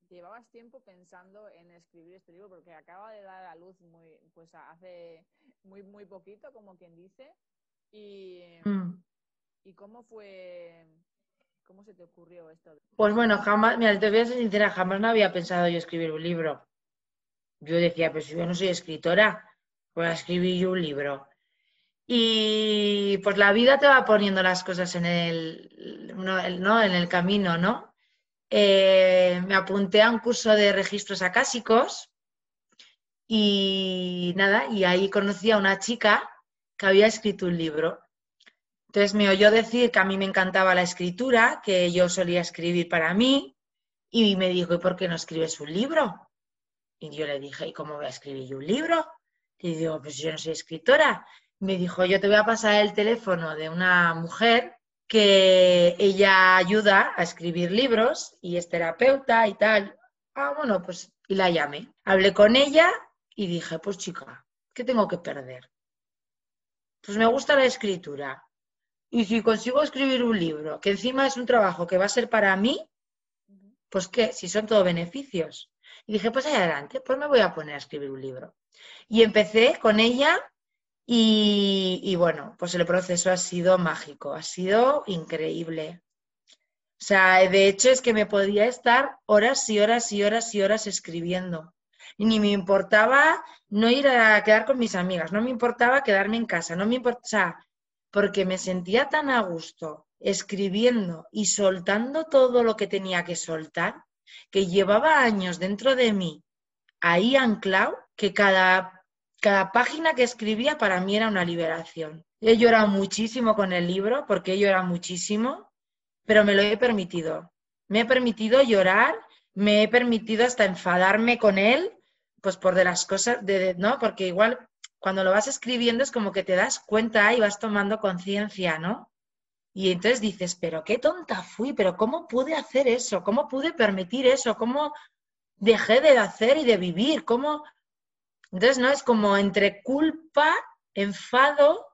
Llevabas tiempo pensando en escribir este libro porque acaba de dar a luz muy, pues hace muy, muy poquito, como quien dice. Y, mm. ¿Y cómo fue, cómo se te ocurrió esto? Pues bueno, jamás, mira, te voy a ser sincera, jamás no había pensado yo escribir un libro. Yo decía, pues yo no soy escritora, a escribir yo un libro. Y pues la vida te va poniendo las cosas en el, ¿no? en el camino, ¿no? Eh, me apunté a un curso de registros acásicos y nada, y ahí conocí a una chica que había escrito un libro. Entonces me oyó decir que a mí me encantaba la escritura, que yo solía escribir para mí, y me dijo, ¿y por qué no escribes un libro? Y yo le dije, ¿y cómo voy a escribir yo un libro? Y digo, pues yo no soy escritora. Me dijo, yo te voy a pasar el teléfono de una mujer que ella ayuda a escribir libros y es terapeuta y tal. Ah, bueno, pues y la llamé. Hablé con ella y dije, pues chica, ¿qué tengo que perder? Pues me gusta la escritura. Y si consigo escribir un libro, que encima es un trabajo que va a ser para mí, pues qué, si son todo beneficios. Y dije, pues adelante, pues me voy a poner a escribir un libro. Y empecé con ella y, bueno, pues el proceso ha sido mágico, ha sido increíble. O sea, de hecho es que me podía estar horas y horas y horas y horas escribiendo. Y ni me importaba no ir a quedar con mis amigas, no me importaba quedarme en casa, no me importaba, porque me sentía tan a gusto escribiendo y soltando todo lo que tenía que soltar, que llevaba años dentro de mí ahí anclado, que cada cada página que escribía para mí era una liberación. He llorado muchísimo con el libro, porque he llorado muchísimo, pero me lo he permitido. Me he permitido llorar, me he permitido hasta enfadarme con él, pues por de las cosas, de, ¿no? Porque igual cuando lo vas escribiendo es como que te das cuenta y vas tomando conciencia, ¿no? Y entonces dices, pero qué tonta fui, pero ¿cómo pude hacer eso? ¿Cómo pude permitir eso? ¿Cómo dejé de hacer y de vivir? ¿Cómo, entonces, ¿no? Es como entre culpa, enfado,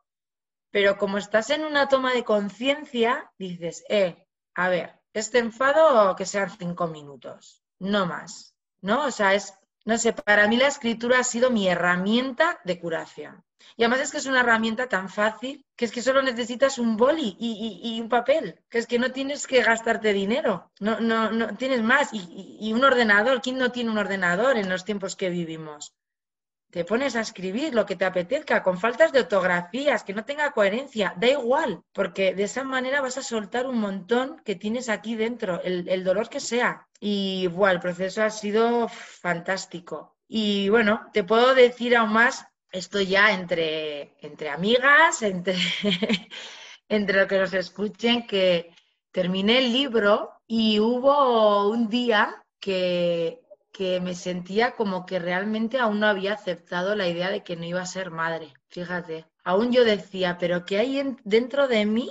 pero como estás en una toma de conciencia, dices, eh, a ver, este enfado que sean cinco minutos, no más, ¿no? O sea, es, no sé, para mí la escritura ha sido mi herramienta de curación. Y además es que es una herramienta tan fácil que es que solo necesitas un boli y, un papel, que es que no tienes que gastarte dinero, no, no, no tienes más. Y, y, un ordenador, ¿quién no tiene un ordenador en los tiempos que vivimos? te pones a escribir lo que te apetezca, con faltas de ortografías, que no tenga coherencia, da igual, porque de esa manera vas a soltar un montón que tienes aquí dentro, el, dolor que sea. Y bueno, el proceso ha sido fantástico. Y bueno, te puedo decir aún más, esto ya entre, entre amigas, entre, entre lo que nos escuchen, que terminé el libro y hubo un día que que me sentía como que realmente aún no había aceptado la idea de que no iba a ser madre. Fíjate, aún yo decía, pero ¿qué hay dentro de mí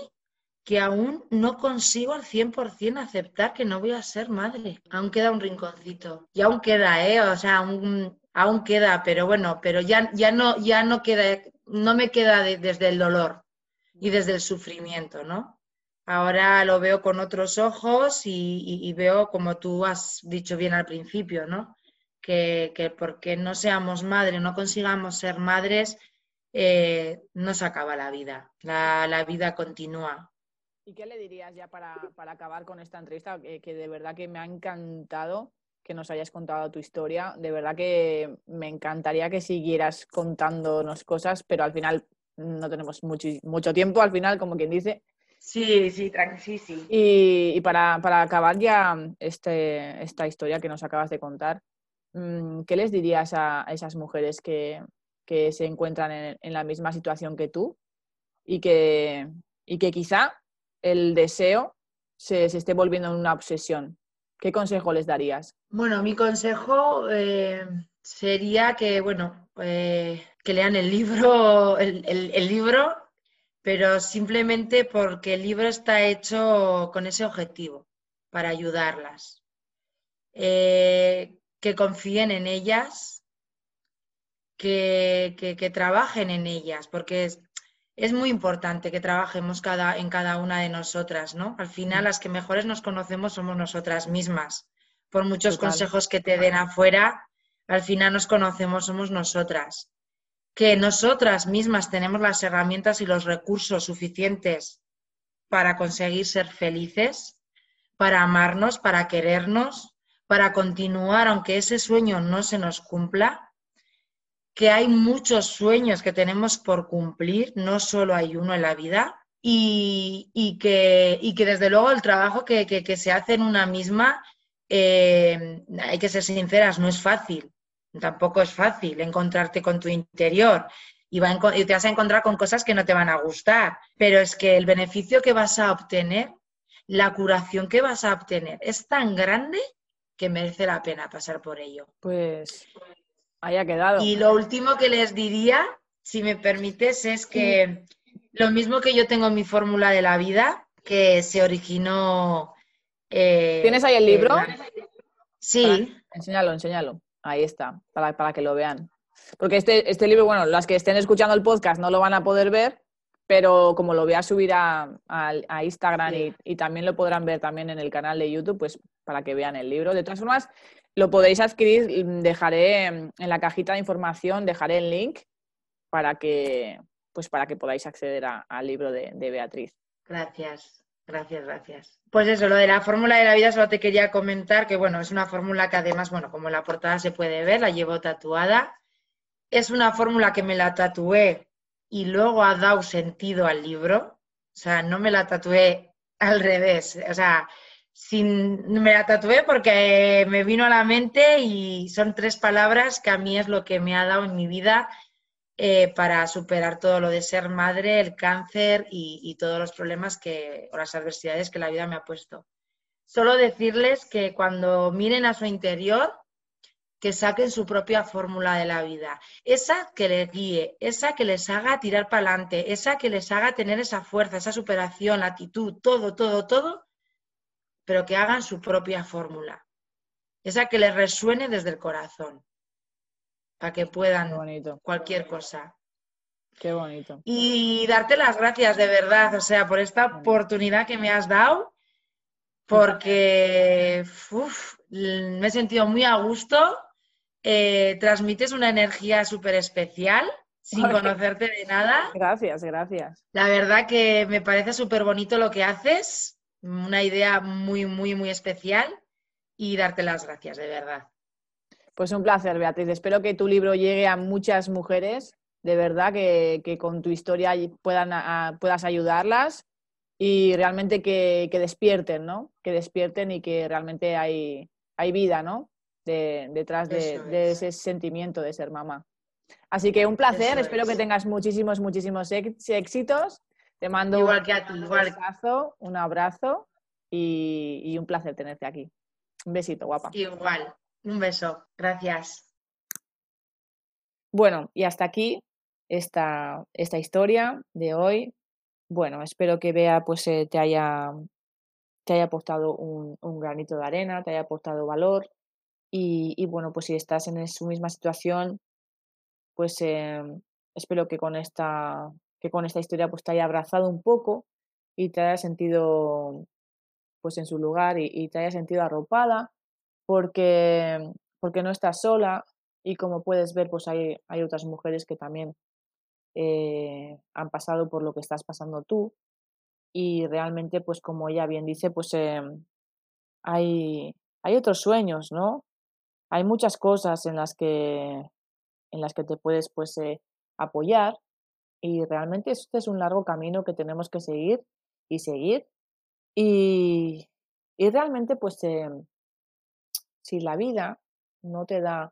que aún no consigo al 100% aceptar que no voy a ser madre? Aún queda un rinconcito. Y aún queda, ¿eh? O sea, aún, aún queda, pero bueno, pero ya, ya, no, ya no queda, no me queda desde el dolor y desde el sufrimiento, ¿no? Ahora lo veo con otros ojos y, veo, como tú has dicho bien al principio, ¿no? Que, porque no seamos madres, no consigamos ser madres, eh, no se acaba la vida. La, vida continúa. ¿Y qué le dirías ya para, acabar con esta entrevista? Que, de verdad que me ha encantado que nos hayas contado tu historia. De verdad que me encantaría que siguieras contándonos cosas, pero al final no tenemos mucho, mucho tiempo, al final, como quien dice. Sí, sí, sí, sí. Y, para, acabar ya este, esta historia que nos acabas de contar, mm, ¿qué les dirías a esas mujeres que, se encuentran en, la misma situación que tú y que, y que quizá el deseo se, esté volviendo en una obsesión? ¿Qué consejo les darías? Bueno, mi consejo eh, sería que, bueno, eh, que lean el libro, el libro pero simplemente porque el libro está hecho con ese objetivo, para ayudarlas. Eh, que confíen en ellas, que, trabajen en ellas, porque es, muy importante que trabajemos cada, en cada una de nosotras, ¿no? Al final las que mejores nos conocemos somos nosotras mismas. Por muchos consejos que te den afuera, al final nos conocemos, somos nosotras que nosotras mismas tenemos las herramientas y los recursos suficientes para conseguir ser felices, para amarnos, para querernos, para continuar aunque ese sueño no se nos cumpla, que hay muchos sueños que tenemos por cumplir, no solo hay uno en la vida, y, que, que, desde luego el trabajo que, se hace en una misma, eh, hay que ser sinceras, no es fácil, tampoco es fácil encontrarte con tu interior y, y te vas a encontrar con cosas que no te van a gustar, pero es que el beneficio que vas a obtener, la curación que vas a obtener es tan grande que merece la pena pasar por ello. Pues haya quedado. Y lo último que les diría, si me permites, es que lo mismo que yo tengo mi fórmula de la vida, que se originó. Eh, ¿Tienes ahí el libro? Sí. enséñalo, enséñalo. Ahí está, para, para, que lo vean. Porque este, este libro, bueno, las que estén escuchando el podcast no lo van a poder ver, pero como lo voy a subir a, a, Instagram y, y, también lo podrán ver también en el canal de YouTube, pues para que vean el libro. De todas formas, lo podéis adquirir, dejaré en la cajita de información, dejaré el link para que, pues para que podáis acceder al libro de, Beatriz. Gracias, gracias, gracias. Pues eso, lo de la fórmula de la vida solo te quería comentar que, bueno, es una fórmula que además, bueno, como la portada se puede ver, la llevo tatuada. Es una fórmula que me la tatué y luego ha dado sentido al libro. O sea, no me la tatué al revés. O sea, sin, me la tatué porque me vino a la mente y son tres palabras que a mí es lo que me ha dado en mi vida eh, para superar todo lo de ser madre, el cáncer y, todos los problemas que, o las adversidades que la vida me ha puesto. Solo decirles que cuando miren a su interior, que saquen su propia fórmula de la vida, esa que les guíe, esa que les haga tirar para adelante, esa que les haga tener esa fuerza, esa superación, la actitud, todo, todo, todo, pero que hagan su propia fórmula, esa que les resuene desde el corazón para que puedan cualquier cosa. Qué bonito. Y darte las gracias de verdad, o sea, por esta oportunidad que me has dado, porque me he sentido muy a gusto. Eh, transmites una energía súper especial sin conocerte de nada. Gracias, gracias. La verdad que me parece súper bonito lo que haces, una idea muy, muy, muy especial y darte las gracias, de verdad. Pues un placer, Beatriz. Espero que tu libro llegue a muchas mujeres, de verdad, que, con tu historia puedan, puedas ayudarlas y realmente que, despierten, ¿no? Que despierten y que realmente hay, hay vida, ¿no? detrás de, ese sentimiento de ser mamá. Así que un placer, espero que tengas muchísimos, muchísimos éxitos. Te mando igual que a ti, un, abrazo, un abrazo y, y un placer tenerte aquí. Un besito, guapa. Igual. Un beso, gracias. Bueno, y hasta aquí esta, esta historia de hoy. Bueno, espero que Bea pues eh, te haya te haya aportado un, granito de arena, te haya aportado valor y, bueno, pues si estás en su misma situación, pues eh, espero que con esta que con esta historia pues te haya abrazado un poco y te haya sentido pues en su lugar y te haya sentido arropada porque, porque no estás sola y como puedes ver, pues hay, hay otras mujeres que también eh, han pasado por lo que estás pasando tú y realmente, pues como ella bien dice, pues eh, hay, hay otros sueños, ¿no? Hay muchas cosas en las que, en las que te puedes pues eh, apoyar y realmente este es un largo camino que tenemos que seguir y seguir y, y realmente pues si la vida no te da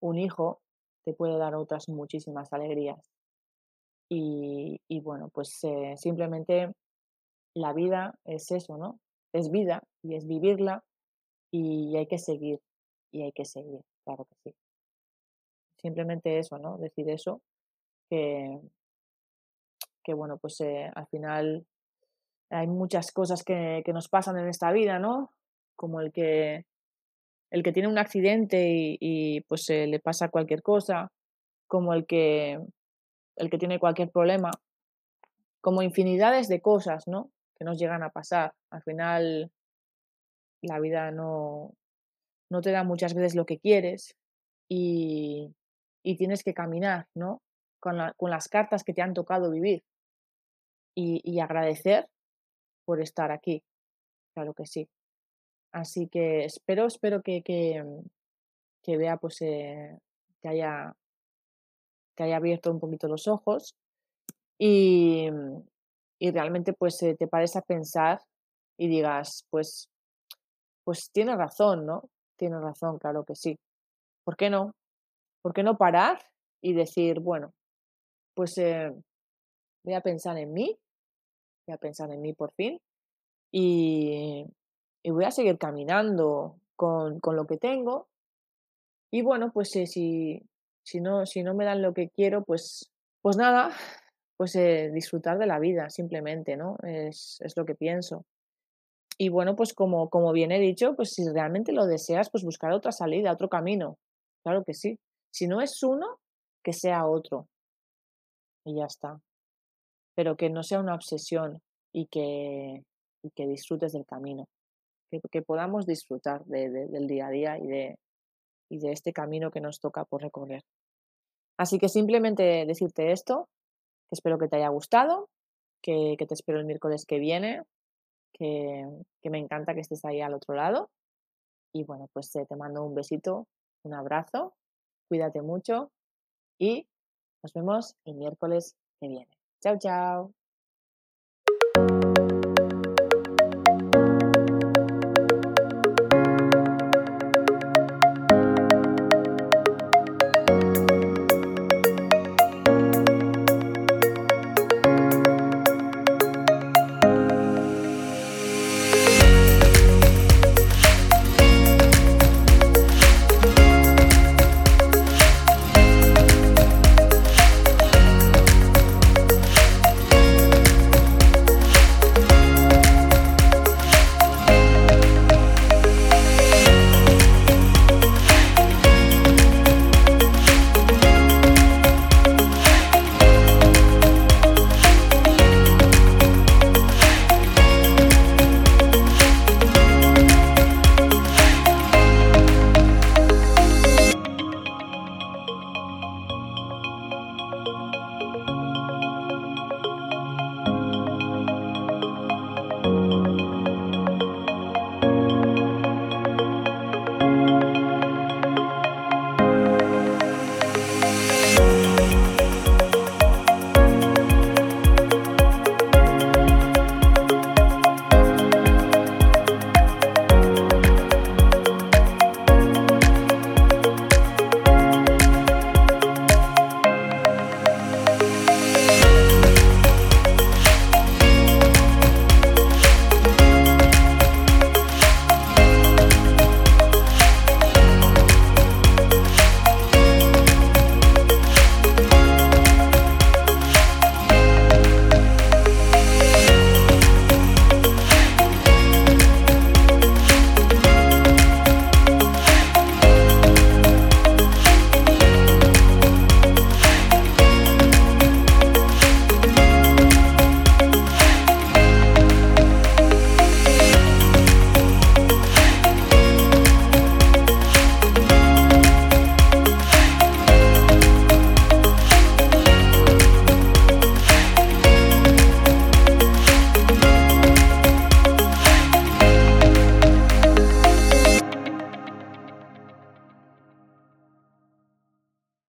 un hijo, te puede dar otras muchísimas alegrías. Y, bueno, pues eh, simplemente la vida es eso, ¿no? Es vida y es vivirla y hay que seguir, y hay que seguir, claro que sí. Simplemente eso, ¿no? Decir eso, que, que bueno, pues eh, al final hay muchas cosas que, nos pasan en esta vida, ¿no? Como el que el que tiene un accidente y, pues se le pasa cualquier cosa, como el que, el que tiene cualquier problema, como infinidades de cosas, ¿no? Que nos llegan a pasar. Al final, la vida no, no te da muchas veces lo que quieres y, tienes que caminar, ¿no? Con, con, las cartas que te han tocado vivir y, agradecer por estar aquí. Claro que sí. Así que espero, espero que, que, mm, que vea, pues, eh, que haya, que haya abierto un poquito los ojos y, mm, y realmente, pues, eh, te pares a pensar y digas, pues, pues tiene razón, ¿no? Tiene razón, claro que sí. ¿Por qué no? ¿Por qué no parar y decir, bueno, pues eh, voy a pensar en mí, voy a pensar en mí por fin y, y voy a seguir caminando con, con, lo que tengo. Y bueno, pues eh, si, si, no, si no me dan lo que quiero, pues, pues nada, pues eh, disfrutar de la vida simplemente, ¿no? Es, es lo que pienso. Y bueno, pues como, como bien he dicho, pues si realmente lo deseas, pues buscar otra salida, otro camino. Claro que sí. Si no es uno, que sea otro. Y ya está. Pero que no sea una obsesión y que, que disfrutes del camino. Que, podamos disfrutar de, de, del día a día y de, y de este camino que nos toca por recorrer. Así que simplemente decirte esto, que espero que te haya gustado, que, que te espero el miércoles que viene que, que, me encanta que estés ahí al otro lado. Y bueno, pues eh, te mando un besito, un abrazo, cuídate mucho y nos vemos el miércoles que viene. 娇娇